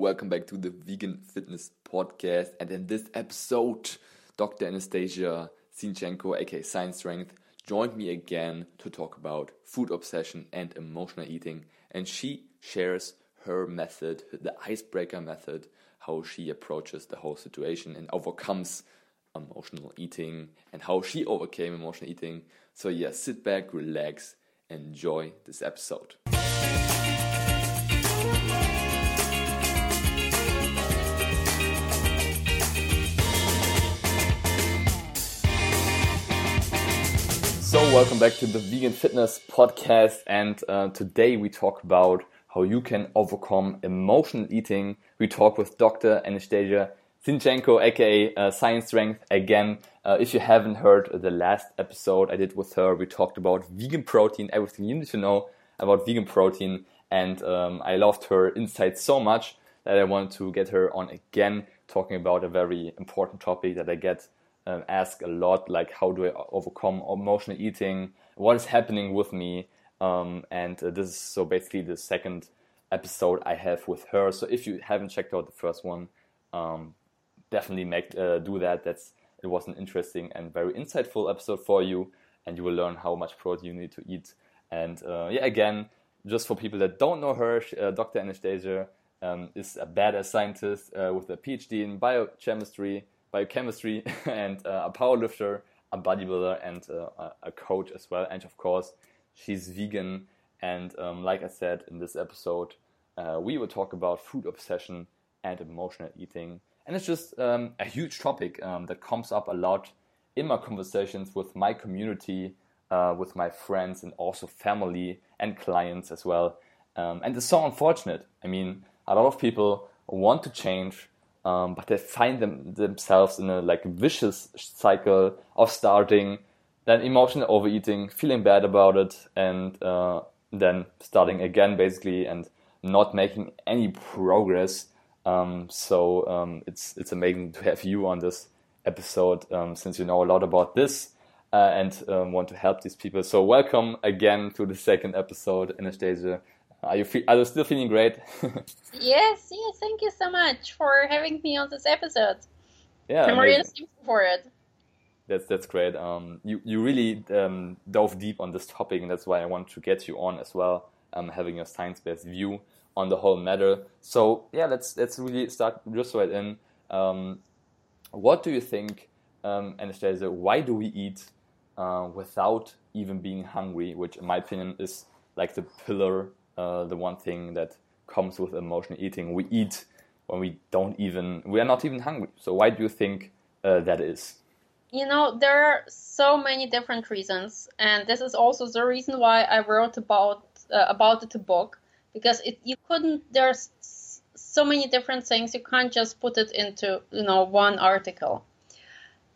welcome back to the Vegan Fitness Podcast. And in this episode, Dr. Anastasia Zinchenko, aka Science Strength, joined me again to talk about food obsession and emotional eating. And she shares her method, the icebreaker method, how she approaches the whole situation and overcomes emotional eating and how she overcame emotional eating. So, yeah, sit back, relax, enjoy this episode. So, welcome back to the Vegan Fitness Podcast. And uh, today we talk about how you can overcome emotional eating. We talk with Dr. Anastasia Zinchenko, aka uh, Science Strength. Again, uh, if you haven't heard the last episode I did with her, we talked about vegan protein, everything you need to know about vegan protein. And um, I loved her insights so much that I wanted to get her on again, talking about a very important topic that I get um, asked a lot, like how do I overcome emotional eating? What is happening with me? Um, and uh, this is so basically the second episode I have with her. So if you haven't checked out the first one, um, definitely make uh, do that. That's it was an interesting and very insightful episode for you, and you will learn how much protein you need to eat. And uh, yeah, again, just for people that don't know her, uh, Dr. Anastasia um, is a badass scientist uh, with a PhD in biochemistry, biochemistry, and uh, a powerlifter, a bodybuilder, and uh, a coach as well. And of course, she's vegan. And um, like I said in this episode, we will talk about food obsession and emotional eating. And it's just um, a huge topic um, that comes up a lot in my conversations with my community, uh, with my friends, and also family and clients as well. Um, and it's so unfortunate. I mean, a lot of people want to change, um, but they find them, themselves in a like vicious cycle of starting, then emotional overeating, feeling bad about it, and uh, then starting again basically, and not making any progress um, so um, it's it's amazing to have you on this episode um, since you know a lot about this uh, and um, want to help these people. So welcome again to the second episode, Anastasia. Are you are you still feeling great? yes, yes. Thank you so much for having me on this episode. Yeah, I'm really looking for it. That's that's great. Um, you you really um, dove deep on this topic, and that's why I want to get you on as well. Um, having a science-based view on the whole matter. So yeah, let's let's really start just right in. Um, what do you think, um, Anastasia? Why do we eat uh, without even being hungry? Which, in my opinion, is like the pillar, uh, the one thing that comes with emotional eating. We eat when we don't even we are not even hungry. So why do you think uh, that is? You know, there are so many different reasons, and this is also the reason why I wrote about uh, about the book because it, you couldn't there's so many different things you can't just put it into you know one article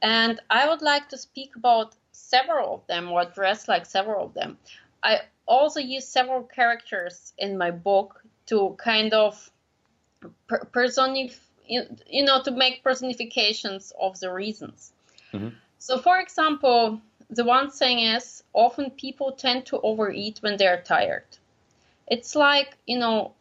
and i would like to speak about several of them or address like several of them i also use several characters in my book to kind of per- personif- you know to make personifications of the reasons mm-hmm. so for example the one thing is often people tend to overeat when they're tired it's like, you know,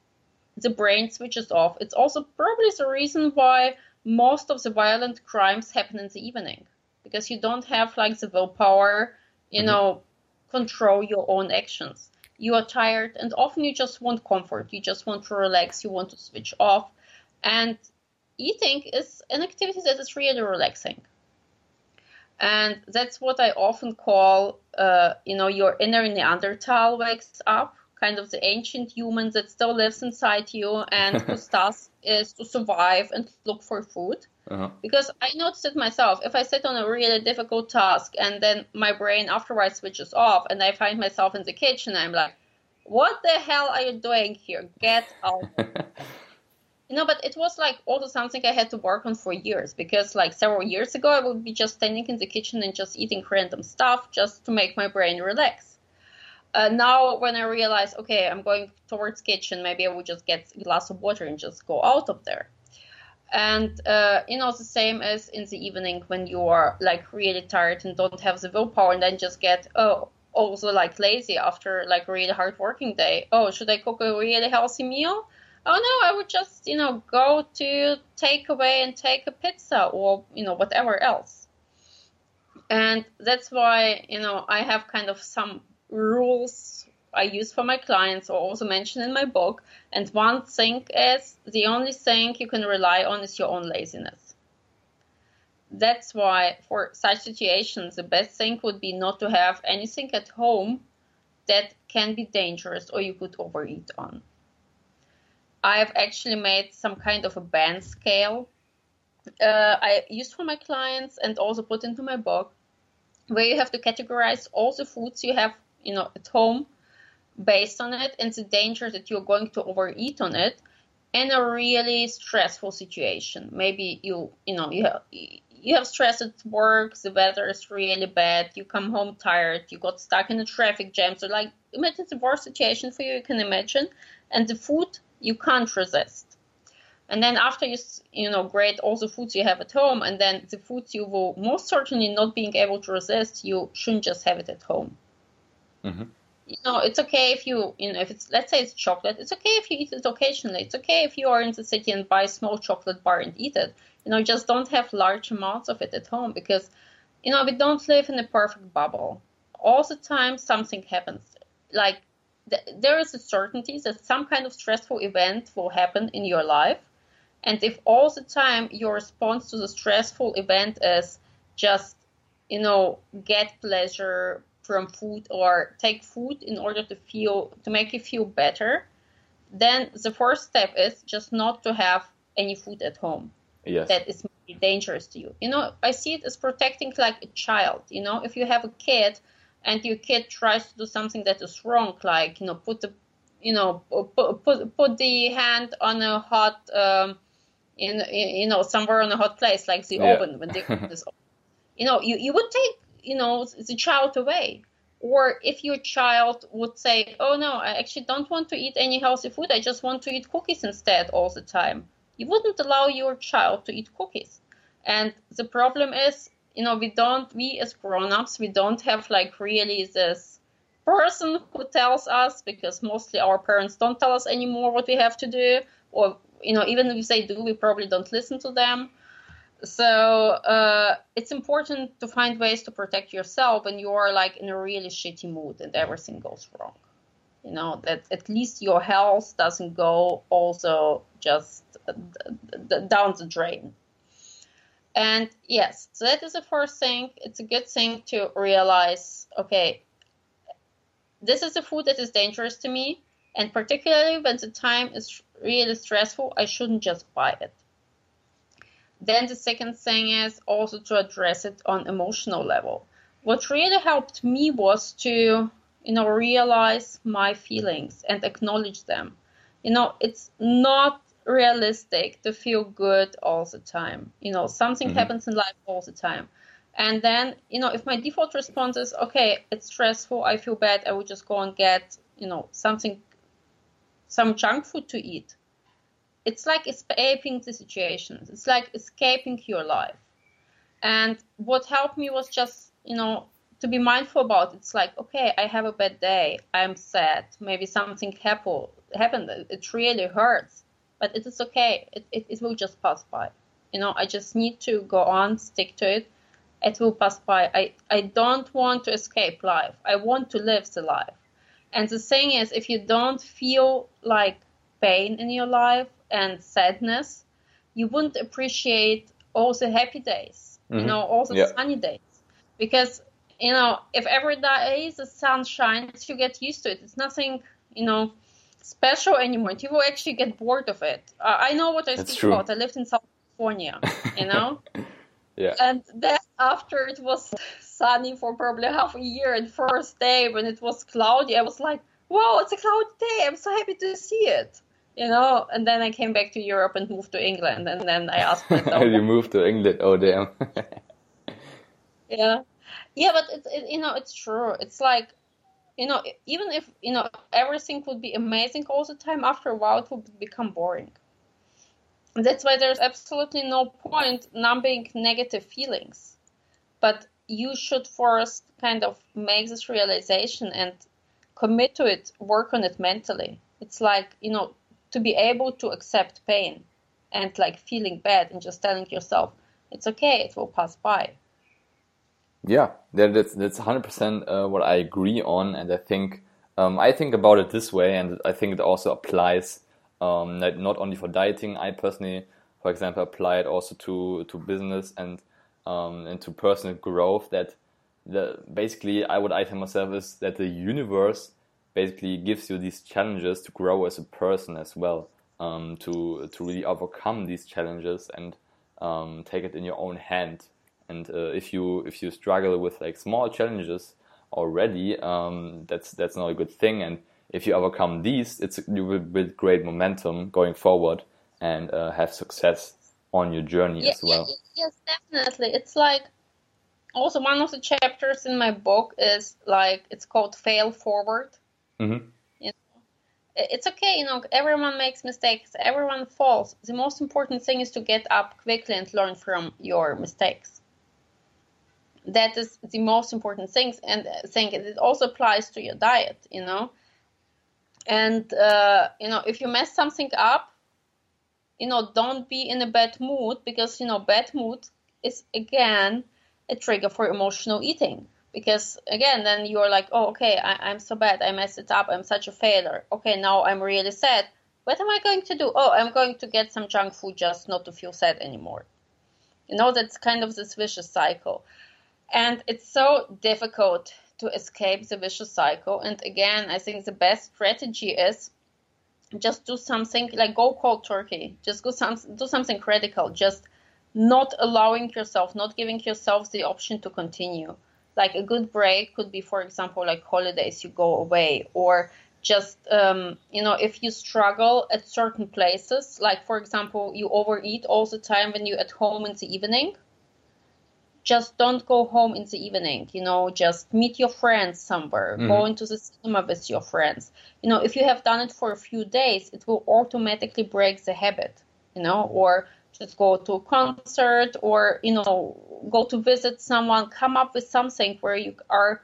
the brain switches off. It's also probably the reason why most of the violent crimes happen in the evening because you don't have like the willpower, you mm-hmm. know, control your own actions. You are tired and often you just want comfort. You just want to relax. You want to switch off. And eating is an activity that is really relaxing. And that's what I often call, uh, you know, your inner Neanderthal wakes up kind of the ancient human that still lives inside you and whose task is to survive and look for food. Uh-huh. Because I noticed it myself. If I sit on a really difficult task and then my brain afterwards switches off and I find myself in the kitchen, I'm like, what the hell are you doing here? Get out. you know, but it was like also something I had to work on for years because like several years ago, I would be just standing in the kitchen and just eating random stuff just to make my brain relax uh, now when I realize, okay, I'm going towards kitchen, maybe I will just get a glass of water and just go out of there. And uh, you know, the same as in the evening when you are like really tired and don't have the willpower, and then just get oh also like lazy after like really hard working day. Oh, should I cook a really healthy meal? oh no, I would just, you know, go to takeaway and take a pizza or, you know, whatever else. And that's why, you know, I have kind of some rules I use for my clients or also mentioned in my book. And one thing is the only thing you can rely on is your own laziness. That's why for such situations, the best thing would be not to have anything at home that can be dangerous or you could overeat on. I've actually made some kind of a band scale uh, I used for my clients and also put into my book, where you have to categorize all the foods you have, you know, at home based on it and the danger that you're going to overeat on it in a really stressful situation. Maybe you, you know, you have, you have stress at work, the weather is really bad, you come home tired, you got stuck in a traffic jam. So, like, imagine the worst situation for you you can imagine, and the food you can't resist. And then after you, you know, grade all the foods you have at home, and then the foods you will most certainly not being able to resist, you shouldn't just have it at home. Mm-hmm. You know, it's okay if you, you know, if it's, let's say it's chocolate, it's okay if you eat it occasionally. It's okay if you are in the city and buy a small chocolate bar and eat it you know, just don't have large amounts of it at home because, you know, we don't live in a perfect bubble. All the time something happens. Like th- there is a certainty that some kind of stressful event will happen in your life. And if all the time your response to the stressful event is just, you know, get pleasure from food or take food in order to feel, to make you feel better, then the first step is just not to have any food at home yes. that is dangerous to you. You know, I see it as protecting like a child. You know, if you have a kid and your kid tries to do something that is wrong, like you know, put the you know put put, put the hand on a hot um, in, in you know somewhere on a hot place like the yeah. oven when the oven is you know you, you would take you know the child away or if your child would say oh no i actually don't want to eat any healthy food i just want to eat cookies instead all the time you wouldn't allow your child to eat cookies. And the problem is, you know, we don't, we as grown-ups, we don't have like really this person who tells us because mostly our parents don't tell us anymore what we have to do or you know even if they do we probably don't listen to them so uh, it's important to find ways to protect yourself when you are like in a really shitty mood and everything goes wrong. You know that at least your health doesn't go also just down the drain. And yes so that is the first thing. It's a good thing to realize okay this is a food that is dangerous to me and particularly when the time is really stressful i shouldn't just buy it then the second thing is also to address it on emotional level what really helped me was to you know, realize my feelings and acknowledge them. You know, it's not realistic to feel good all the time. You know, something mm-hmm. happens in life all the time. And then, you know, if my default response is, okay, it's stressful, I feel bad, I would just go and get, you know, something, some junk food to eat. It's like escaping the situation. It's like escaping your life. And what helped me was just, you know, to be mindful about. It. It's like, okay, I have a bad day. I'm sad. Maybe something. Happened. It really hurts, but it is okay. It, it, it will just pass by. You know, I just need to go on, stick to it. It will pass by. I, I don't want to escape life. I want to live the life. And the thing is, if you don't feel like pain in your life and sadness, you wouldn't appreciate all the happy days, mm-hmm. you know, all the yeah. sunny days. Because you know, if every day the sun shines, you get used to it. It's nothing, you know, special anymore. You will actually get bored of it. Uh, I know what I That's speak true. about. I lived in South California, you know. yeah. And then after it was sunny for probably half a year, and first day when it was cloudy, I was like, "Wow, it's a cloudy day! I'm so happy to see it." You know, and then I came back to Europe and moved to England, and then I asked myself, "You moved to England? Oh, damn!" yeah, yeah, but it's it, you know it's true. It's like you know even if you know everything would be amazing all the time, after a while it would become boring. That's why there's absolutely no point numbing negative feelings, but you should first kind of make this realization and commit to it, work on it mentally. It's like you know to be able to accept pain and like feeling bad and just telling yourself it's okay it will pass by. Yeah that's that's 100% uh, what i agree on and i think um, i think about it this way and i think it also applies um, not only for dieting. I personally for example apply it also to to business and um, and to personal growth that the basically I would item myself is that the universe basically gives you these challenges to grow as a person as well um, to to really overcome these challenges and um, take it in your own hand. And uh, if you if you struggle with like small challenges already um, that's that's not a good thing. And if you overcome these it's you will build great momentum going forward and uh, have success on your journey yeah, as well. yeah, yes definitely. It's like also one of the chapters in my book is like it's called fail forward mm-hmm. you know, it's okay you know everyone makes mistakes everyone falls. The most important thing is to get up quickly and learn from your mistakes. That is the most important thing and thing it also applies to your diet you know? And uh, you know if you mess something up you know don't be in a bad mood because you know bad mood is again a trigger for emotional eating because again then you're like oh okay I, am so bad i messed it up i'm such a failure. Okay now i'm really sad. What am i going to do? Oh i'm going to get some junk food just not to feel sad anymore. You know that's kind of this vicious cycle. And it's so difficult to escape the vicious cycle. And again i think the best strategy is just do something like go cold turkey. Just go some, do something critical. Just not allowing yourself, not giving yourself the option to continue. Like a good break could be, for example, like holidays, you go away, or just, um, you know, if you struggle at certain places, like for example, you overeat all the time when you're at home in the evening, just don't go home in the evening, you know, just meet your friends somewhere, mm-hmm. go into the cinema with your friends. You know, if you have done it for a few days, it will automatically break the habit, you know, or just go to a concert or you know go to visit someone come up with something where you are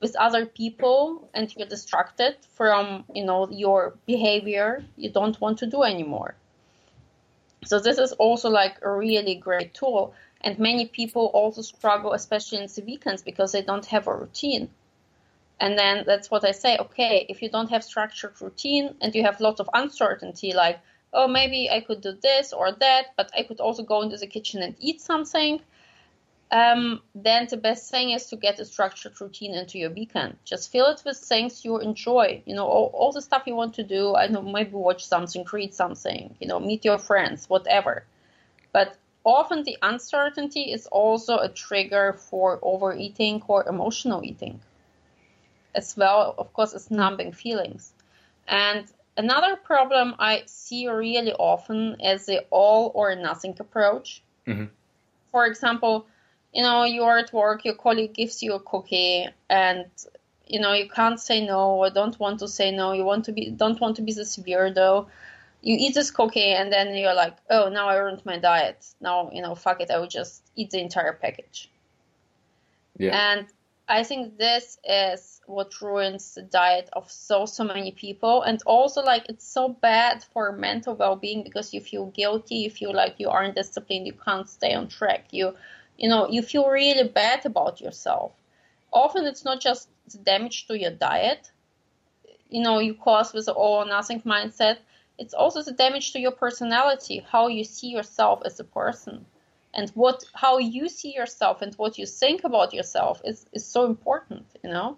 with other people and you're distracted from you know your behavior you don't want to do anymore. So this is also like a really great tool and many people also struggle especially in the weekends because they don't have a routine. And then that's what i say okay if you don't have structured routine and you have lots of uncertainty like oh, maybe I could do this or that, but I could also go into the kitchen and eat something. Um, then the best thing is to get a structured routine into your weekend. Just fill it with things you enjoy. You know, all, all the stuff you want to do. I know, maybe watch something, read something, you know, meet your friends, whatever. But often the uncertainty is also a trigger for overeating or emotional eating, as well, of course, as numbing feelings. And Another problem I see really often is the all or nothing approach. Mm-hmm. For example, you know, you're at work, your colleague gives you a cookie, and you know you can't say no or don't want to say no. You want to be don't want to be this weirdo. You eat this cookie, and then you're like, oh, now I ruined my diet. Now you know, fuck it, I will just eat the entire package. Yeah. And I think this is what ruins the diet of so so many people. And also like it's so bad for mental well-being because you feel guilty you feel like you aren't disciplined you can't stay on track you you know you feel really bad about yourself. Often it's not just the damage to your diet you know you cause with all or nothing mindset. It's also the damage to your personality how you see yourself as a person and what how you see yourself and what you think about yourself is, is so important you know?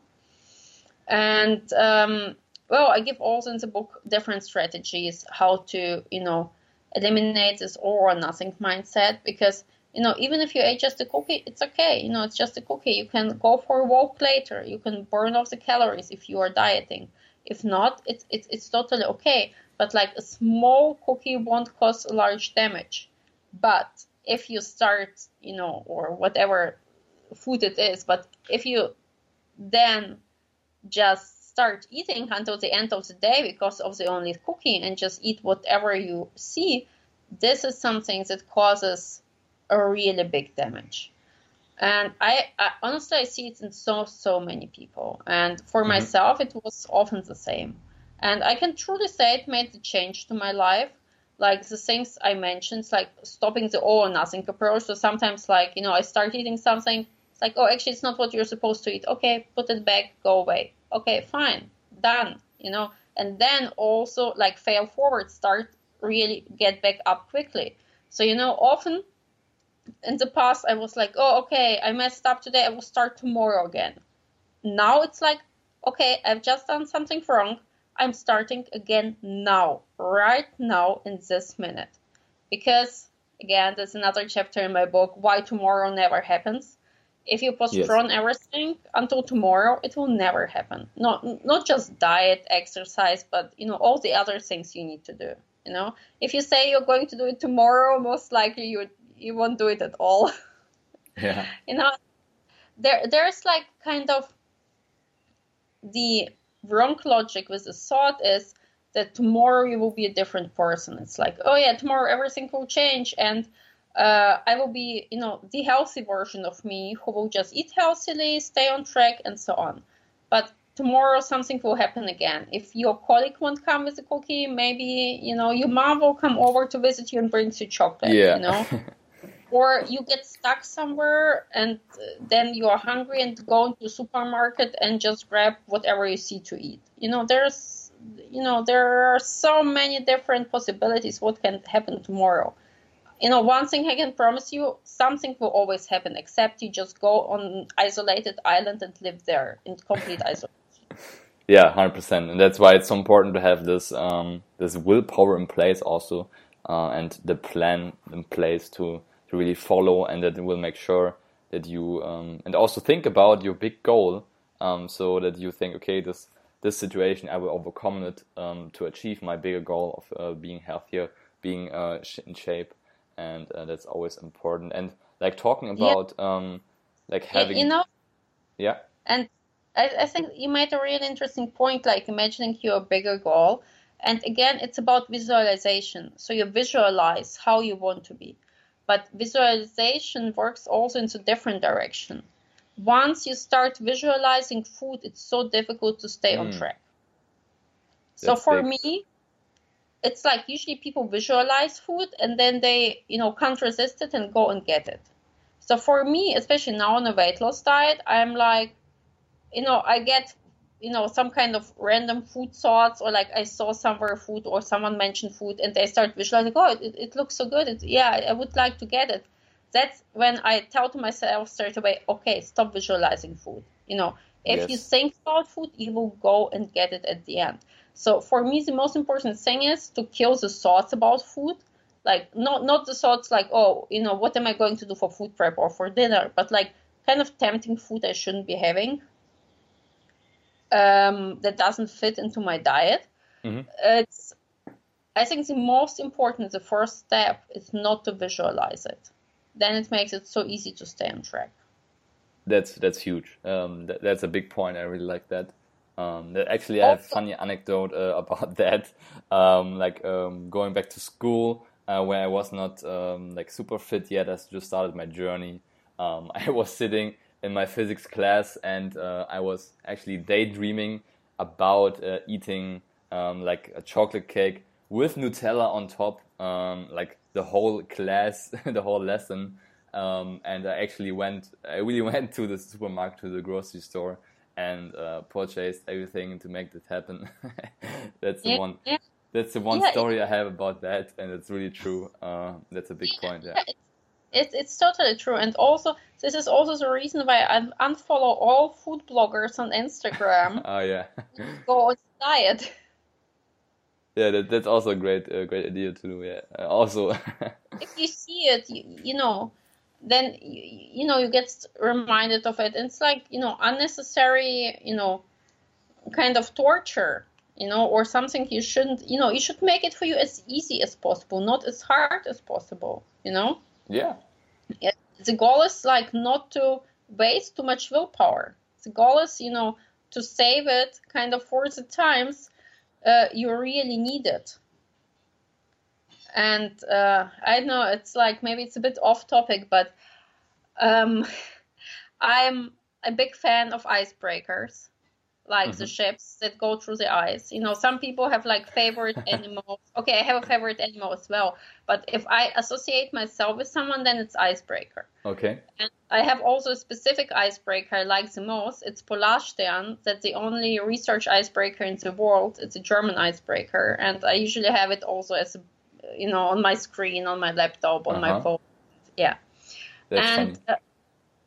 And um, well i give also in the book different strategies how to you know eliminate this all or nothing mindset because you know even if you ate just a cookie it's okay you know it's just a cookie. You can go for a walk later. You can burn off the calories if you are dieting. If not it's it's, it's totally okay. But like a small cookie won't cause large damage. But if you start, you know, or whatever food it is, but if you then just start eating until the end of the day because of the only cooking and just eat whatever you see, this is something that causes a really big damage. And I, I honestly I see it in so so many people. And for mm-hmm. myself, it was often the same. And I can truly say it made the change to my life. Like the things I mentioned, like stopping the all or nothing approach. So sometimes, like, you know, I start eating something, it's like, oh, actually, it's not what you're supposed to eat. Okay, put it back, go away. Okay, fine, done, you know. And then also, like, fail forward, start really get back up quickly. So, you know, often in the past, I was like, oh, okay, I messed up today, I will start tomorrow again. Now it's like, okay, I've just done something wrong. I'm starting again now, right now, in this minute. Because, again, there's another chapter in my book, Why Tomorrow Never Happens. If you postpone yes. everything until tomorrow, it will never happen. Not not just diet, exercise, but you know all the other things you need to do. You know, if you say you're going to do it tomorrow, most likely you you won't do it at all. Yeah. you know, there there's like kind of the wrong logic with the thought is that tomorrow you will be a different person. It's like, oh yeah, tomorrow everything will change and uh, I will be, you know, the healthy version of me who will just eat healthily, stay on track, and so on. But tomorrow something will happen again. If your colleague won't come with a cookie, maybe, you know, your mom will come over to visit you and brings you chocolate, yeah. you know. or you get stuck somewhere and then you are hungry and go into supermarket and just grab whatever you see to eat. You know, there's, you know, there are so many different possibilities what can happen tomorrow you know, one thing I can promise you, something will always happen, except you just go on isolated island and live there in complete isolation. Yeah, hundred percent, and that's why it's so important to have this um, this willpower in place also, uh, and the plan in place to to really follow, and that will make sure that you um, and also think about your big goal, um, so that you think, okay, this this situation I will overcome it um, to achieve my bigger goal of uh, being healthier, being uh, in shape and uh, that's always important. And like talking about yeah. um, like having you know yeah and I, I think you made a really interesting point like imagining your bigger goal and again it's about visualization so you visualize how you want to be but visualization works also into different direction once you start visualizing food it's so difficult to stay mm. on track so for big. me it's like usually people visualize food and then they you know can't resist it and go and get it so for me especially now on a weight loss diet i'm like you know i get you know some kind of random food thoughts or like i saw somewhere food or someone mentioned food and they start visualizing oh it, it looks so good it, yeah i would like to get it that's when i tell to myself straight away okay stop visualizing food you know if yes. you think about food you will go and get it at the end so for me, the most important thing is to kill the thoughts about food. Like not not the thoughts like oh you know what am I going to do for food prep or for dinner, but like kind of tempting food I shouldn't be having. Um, that doesn't fit into my diet. Mm-hmm. It's I think the most important, the first step is not to visualize it. Then it makes it so easy to stay on track. That's that's huge. Um, that, that's a big point. I really like that. Um, actually, I have a funny anecdote uh, about that. Um, like um, going back to school, uh, where I was not um, like super fit yet. I just started my journey. Um, I was sitting in my physics class, and uh, I was actually daydreaming about uh, eating um, like a chocolate cake with Nutella on top, like the whole class, the whole lesson. and I actually went. I really went to the supermarket, to the grocery store and uh, purchased everything to make this happen. that's the one. Yeah. That's the one yeah, story I have about that, and it's really true. Uh, that's a big point. Yeah. It's, it's totally true, and also this is also the reason why I unfollow all food bloggers on Instagram. oh yeah. go on diet. Yeah, that, that's also a great, uh, great idea to do. Yeah, uh, also. if you see it, you, you know, then you, you know you get reminded of it. It's like you know unnecessary, you know, kind of torture, you know, or something you shouldn't. You know, you should make it for you as easy as possible, not as hard as possible. You know. Yeah. yeah the goal is like not to waste too much willpower. The goal is, you know, to save it kind of for the times uh, you really need it and uh, I know it's like maybe it's a bit off topic, but um, I'm a big fan of icebreakers. Like mm-hmm. the ships that go through the ice. You know, some people have like favorite animals. Okay, I have a favorite animal as well, but if I associate myself with someone, then it's icebreaker. Okay. And I have also a specific icebreaker I like the most. It's Polarstern. That's the only research icebreaker in the world. It's a German icebreaker, and I usually have it also as a, you know, on my screen, on my laptop, on uh-huh. my phone. Yeah. That's and uh,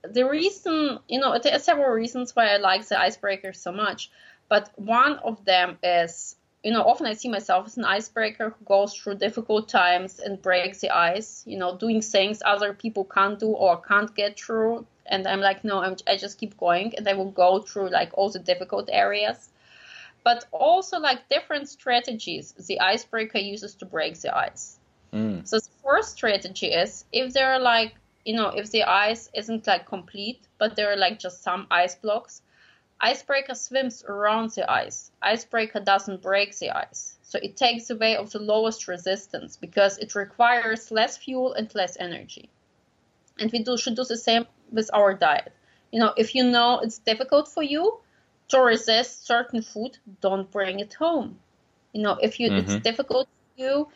the reason, you know, there are several reasons why I like the icebreaker so much, but one of them is, you know, often I see myself as an icebreaker who goes through difficult times and breaks the ice, you know, doing things other people can't do or can't get through. And I'm like, no, I'm, I just keep going and I will go through like all the difficult areas. But also like different strategies the icebreaker uses to break the ice. Mm. So the first strategy is if there are like you know, if the ice isn't like complete, but there are like just some ice blocks, icebreaker swims around the ice. Icebreaker doesn't break the ice. So it takes away of the lowest resistance because it requires less fuel and less energy. And we do, should do the same with our diet. You know, if you know it's difficult for you to resist certain food, don't bring it home. You know, if you mm-hmm. it's difficult for you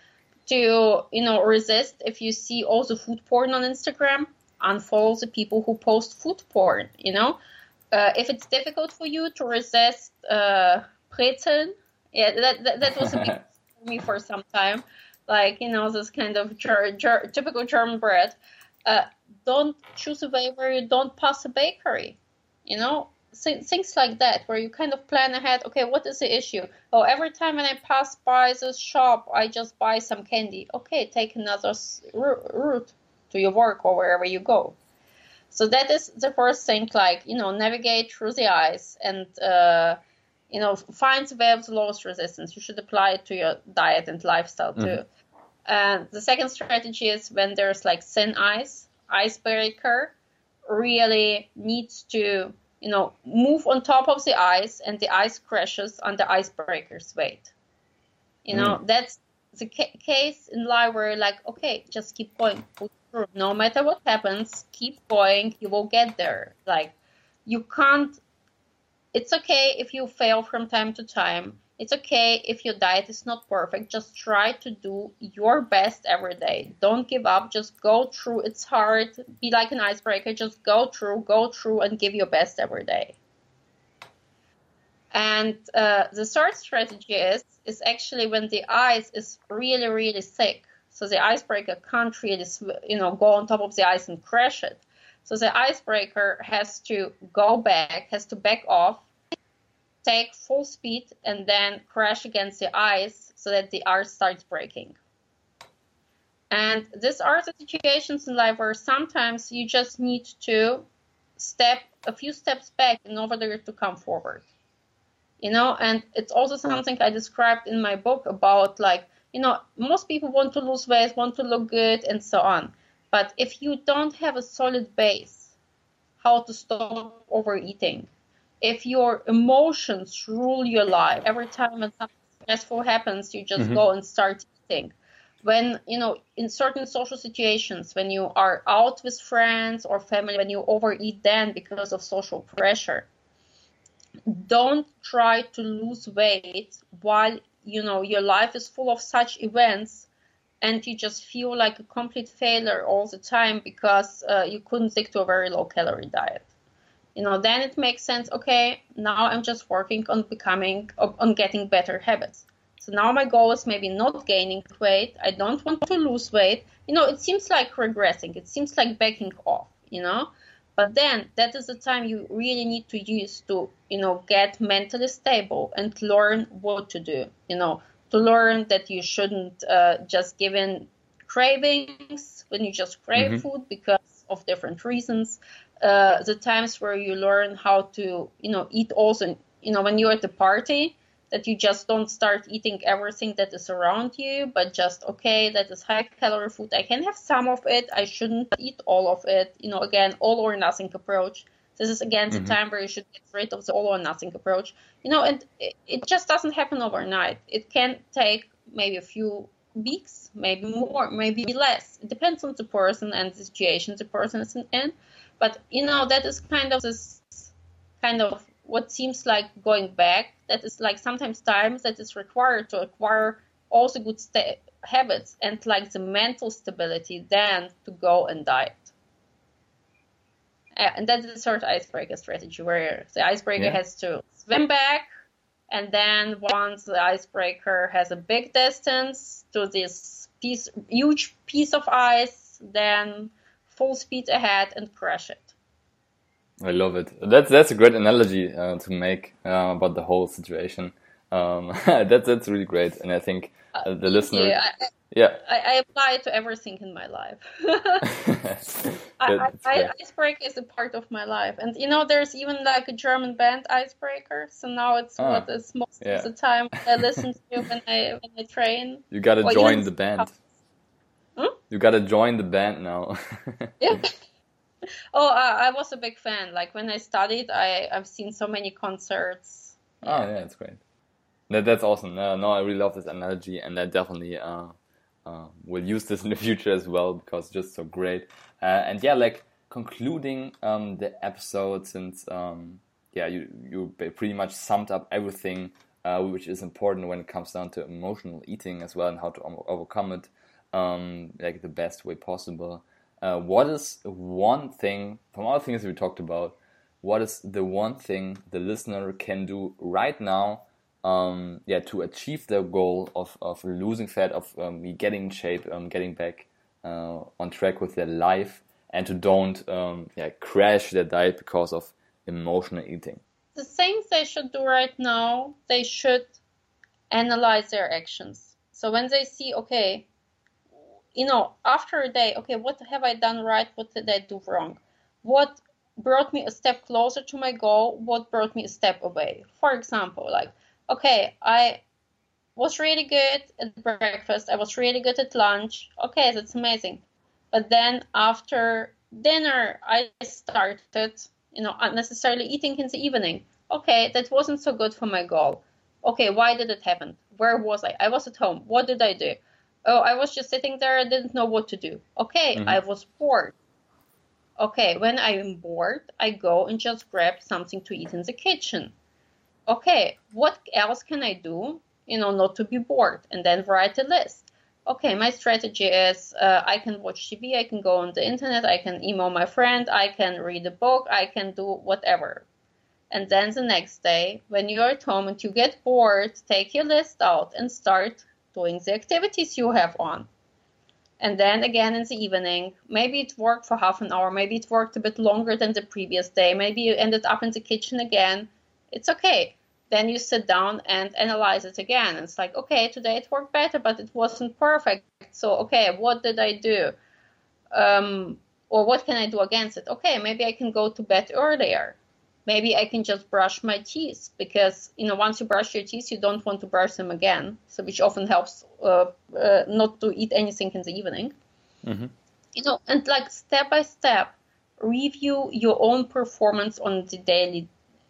to you know resist if you see also food porn on Instagram, unfollow the people who post food porn. You know, uh, if it's difficult for you to resist uh, yeah, that, that that was a big for me for some time. Like you know this kind of ger- ger- typical German bread. Uh, don't choose a way where you don't pass a bakery. You know, things like that where you kind of plan ahead okay what is the issue? Oh every time when i pass by this shop i just buy some candy. Okay take another route to your work or wherever you go. So that is the first thing like you know navigate through the ice and uh, you know find the way of the lowest resistance. You should apply it to your diet and lifestyle too. Mm-hmm. and the second strategy is when there's like thin ice icebreaker really needs to you know, move on top of the ice and the ice crashes under icebreaker's weight. You know, mm. that's the ca- case in life where like, okay, just keep going. No matter what happens, keep going. You will get there. Like, you can't. It's okay if you fail from time to time. It's okay if your diet is not perfect. Just try to do your best every day. Don't give up. Just go through. It's hard. Be like an icebreaker. Just go through, go through, and give your best every day. And uh, the third strategy is is actually when the ice is really really thick. So the icebreaker can't really you know go on top of the ice and crash it. So the icebreaker has to go back, has to back off, take full speed and then crash against the ice so that the ice starts breaking. And these are the situations in life where sometimes you just need to step a few steps back in order to come forward. You know, and it's also something I described in my book about like, you know, most people want to lose weight, want to look good, and so on. But if you don't have a solid base, how to stop overeating, if your emotions rule your life, every time when something stressful happens, you just mm-hmm. go and start eating. When, you know, in certain social situations, when you are out with friends or family, when you overeat then because of social pressure, don't try to lose weight while, you know, your life is full of such events and you just feel like a complete failure all the time because uh, you couldn't stick to a very low calorie diet you know then it makes sense okay now i'm just working on becoming on getting better habits. So now my goal is maybe not gaining weight i don't want to lose weight. You know it seems like regressing it seems like backing off you know? But then that is the time you really need to use to you know get mentally stable and learn what to do you know? To learn that you shouldn't uh, just give in cravings when you just crave mm-hmm. food because of different reasons uh, the times where you learn how to, you know, eat also, you know, when you're at the party, that you just don't start eating everything that is around you, but just, okay, that is high calorie food. I can have some of it. I shouldn't eat all of it. You know, again, all or nothing approach. This is again the mm-hmm. time where you should get rid of the all or nothing approach. You know, and it, it just doesn't happen overnight. It can take maybe a few weeks, maybe more, maybe less. It depends on the person and the situation the person is in. But you know that is kind of this kind of what seems like going back. That is like sometimes times that is required to acquire also good sta- habits and like the mental stability then to go and diet. Uh, and that's the third icebreaker strategy where the icebreaker yeah. has to swim back and then once the icebreaker has a big distance to this piece huge piece of ice then full speed ahead and crush it i love it that's that's a great analogy uh, to make uh, about the whole situation um, that's that's really great and i think uh, the listener yeah, I, yeah. I, I, apply it to everything in my life. I, I, Icebreaker is a part of my life. And you know, there's even like a German band Icebreaker. So now it's oh, what is most yeah. of the time I listen to when I when I train. You gotta join the band. Hmm? You gotta join the band now. yeah. Oh, I, I, was a big fan. Like when I studied, I I've seen so many concerts. Oh yeah, that's great. That, that's awesome. No, no, I really love this analogy, and I definitely uh, uh, will use this in the future as well because it's just so great. Uh, and yeah, like concluding um, the episode, since um, yeah, you you pretty much summed up everything uh, which is important when it comes down to emotional eating as well and how to overcome it um, like the best way possible. Uh, what is one thing from all the things we talked about? What is the one thing the listener can do right now um, yeah, to achieve their goal of, of losing fat, of um, getting in shape, um, getting back uh, on track with their life, and to don't um, yeah, crash their diet because of emotional eating. The things they should do right now, they should analyze their actions. So when they see, okay, you know, after a day, okay, what have I done right? What did I do wrong? What brought me a step closer to my goal? What brought me a step away? For example, like okay, I was really good at breakfast. I was really good at lunch. Okay, that's amazing. But then after dinner, I started, you know, unnecessarily eating in the evening. Okay, that wasn't so good for my goal. Okay, why did it happen? Where was I? I was at home. What did I do? Oh, I was just sitting there. I didn't know what to do. Okay, mm-hmm. I was bored. Okay, when I am bored, I go and just grab something to eat in the kitchen okay, what else can I do, you know, not to be bored? And then write a list. Okay, my strategy is uh, I can watch TV, I can go on the internet, I can email my friend, I can read a book, I can do whatever. And then the next day, when you're at home and you get bored, take your list out and start doing the activities you have on. And then again in the evening, maybe it worked for half an hour, maybe it worked a bit longer than the previous day, maybe you ended up in the kitchen again. It's okay then you sit down and analyze it again. It's like, okay, today it worked better, but it wasn't perfect. So, okay, what did I do? Um, or what can I do against it? Okay, maybe I can go to bed earlier. Maybe I can just brush my teeth because, you know, once you brush your teeth, you don't want to brush them again. So, which often helps uh, uh, not to eat anything in the evening. Mm-hmm. You know, and like step by step, review your own performance on the daily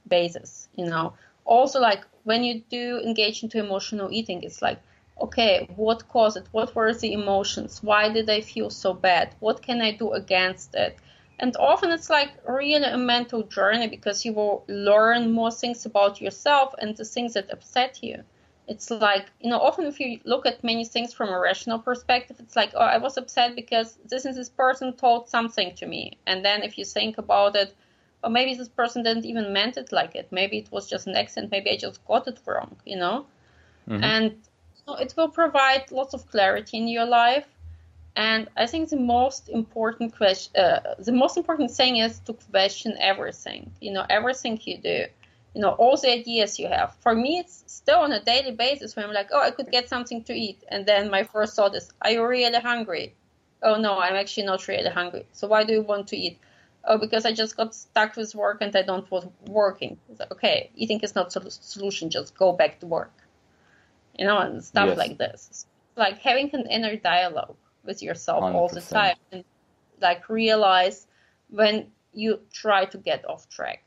basis. You know, also like when you do engage into emotional eating it's like okay what caused it what were the emotions why did i feel so bad what can i do against it and often it's like really a mental journey because you will learn more things about yourself and the things that upset you it's like you know often if you look at many things from a rational perspective it's like oh i was upset because this and this person told something to me and then if you think about it or maybe this person didn't even meant it like it. Maybe it was just an accent. Maybe I just got it wrong, you know. Mm-hmm. And so it will provide lots of clarity in your life. And I think the most important question, uh, the most important thing is to question everything. You know, everything you do. You know, all the ideas you have. For me, it's still on a daily basis when I'm like, oh, I could get something to eat, and then my first thought is, are you really hungry? Oh no, I'm actually not really hungry. So why do you want to eat? oh, because I just got stuck with work and I don't want working. Like, okay, eating is not a solution. Just go back to work. You know, and stuff yes. like this. It's Like having an inner dialogue with yourself 100%. all the time and like realize when you try to get off track.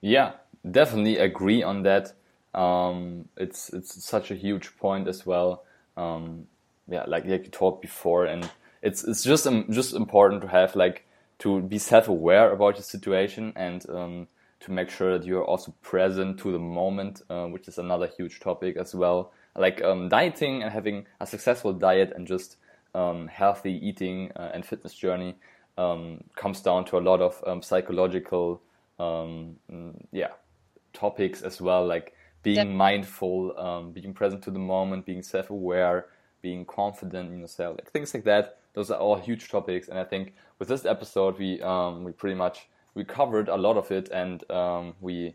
Yeah, definitely agree on that. Um, it's it's such a huge point as well. Um, yeah, like like you talked before, and it's it's just um, just important to have like to be self-aware about your situation and um, to make sure that you're also present to the moment, uh, which is another huge topic as well. Like um, dieting and having a successful diet and just um, healthy eating uh, and fitness journey um, comes down to a lot of um, psychological, um, mm, yeah, topics as well, like being mindful, um, being present to the moment, being self-aware, being confident in yourself, like things like that. Those are all huge topics, and I think with this episode we we pretty much we covered a lot of it, and um, we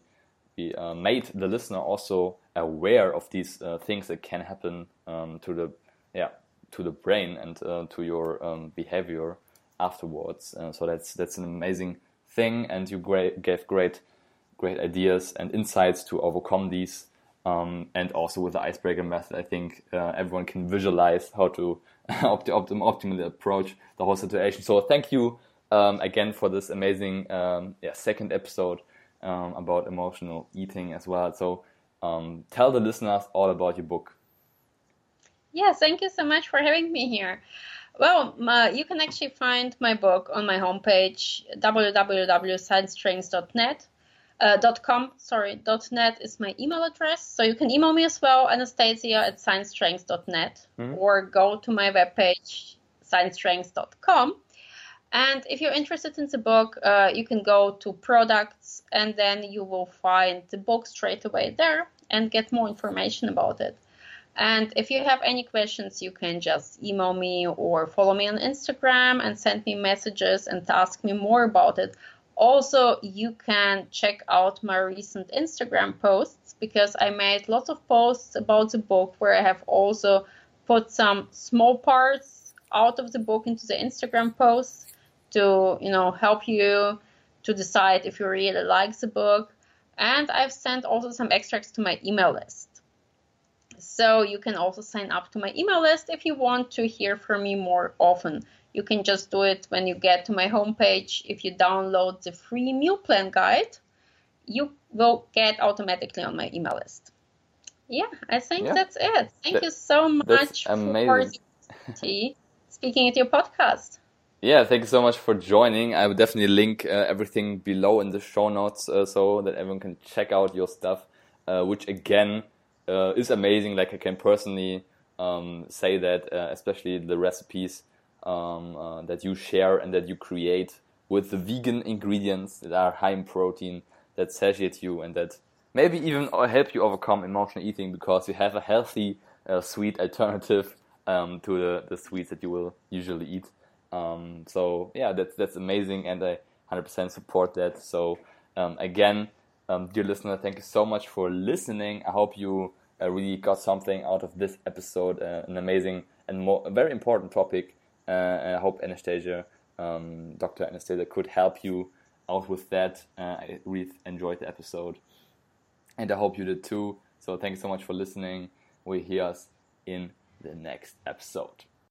we uh, made the listener also aware of these uh, things that can happen um, to the yeah to the brain and uh, to your um, behavior afterwards. Uh, so that's that's an amazing thing, and you great, gave great great ideas and insights to overcome these. Um, and also with the icebreaker method, I think uh, everyone can visualize how to opt- opt- optimally approach the whole situation. So thank you um, again for this amazing um, yeah, second episode um, about emotional eating as well. So um, tell the listeners all about your book. Yeah, thank you so much for having me here. Well, uh, you can actually find my book on my homepage www.sciencestrength.net. Uh, .com, sorry, .net is my email address. So you can email me as well, Anastasia at sciencestrengths.net, mm-hmm. or go to my webpage, sciencestrengths.com. And if you're interested in the book, uh, you can go to products and then you will find the book straight away there and get more information about it. And if you have any questions, you can just email me or follow me on Instagram and send me messages and ask me more about it. Also, you can check out my recent Instagram posts because I made lots of posts about the book where I have also put some small parts out of the book into the Instagram posts to you know help you to decide if you really like the book. And I've sent also some extracts to my email list. So you can also sign up to my email list if you want to hear from me more often. You can just do it when you get to my homepage. If you download the free meal plan guide, you will get automatically on my email list. Yeah, I think yeah. that's it. Thank that, you so much for speaking at your podcast. Yeah, thank you so much for joining. I will definitely link uh, everything below in the show notes uh, so that everyone can check out your stuff, uh, which again uh, is amazing. Like I can personally um, say that, uh, especially the recipes um, uh, that you share and that you create with the vegan ingredients that are high in protein, that satiate you and that maybe even help you overcome emotional eating because you have a healthy sweet alternative um, to the, the sweets that you will usually eat. Um, so yeah, that's that's amazing, and I 100% support that. So um, again, um, dear listener, thank you so much for listening. I hope you uh, really got something out of this episode. Uh, an amazing and more, very important topic. Uh, I hope Anastasia, um, Dr. Anastasia, could help you out with that. Uh, I really enjoyed the episode, and I hope you did too. So thank you so much for listening. We hear us in the next episode.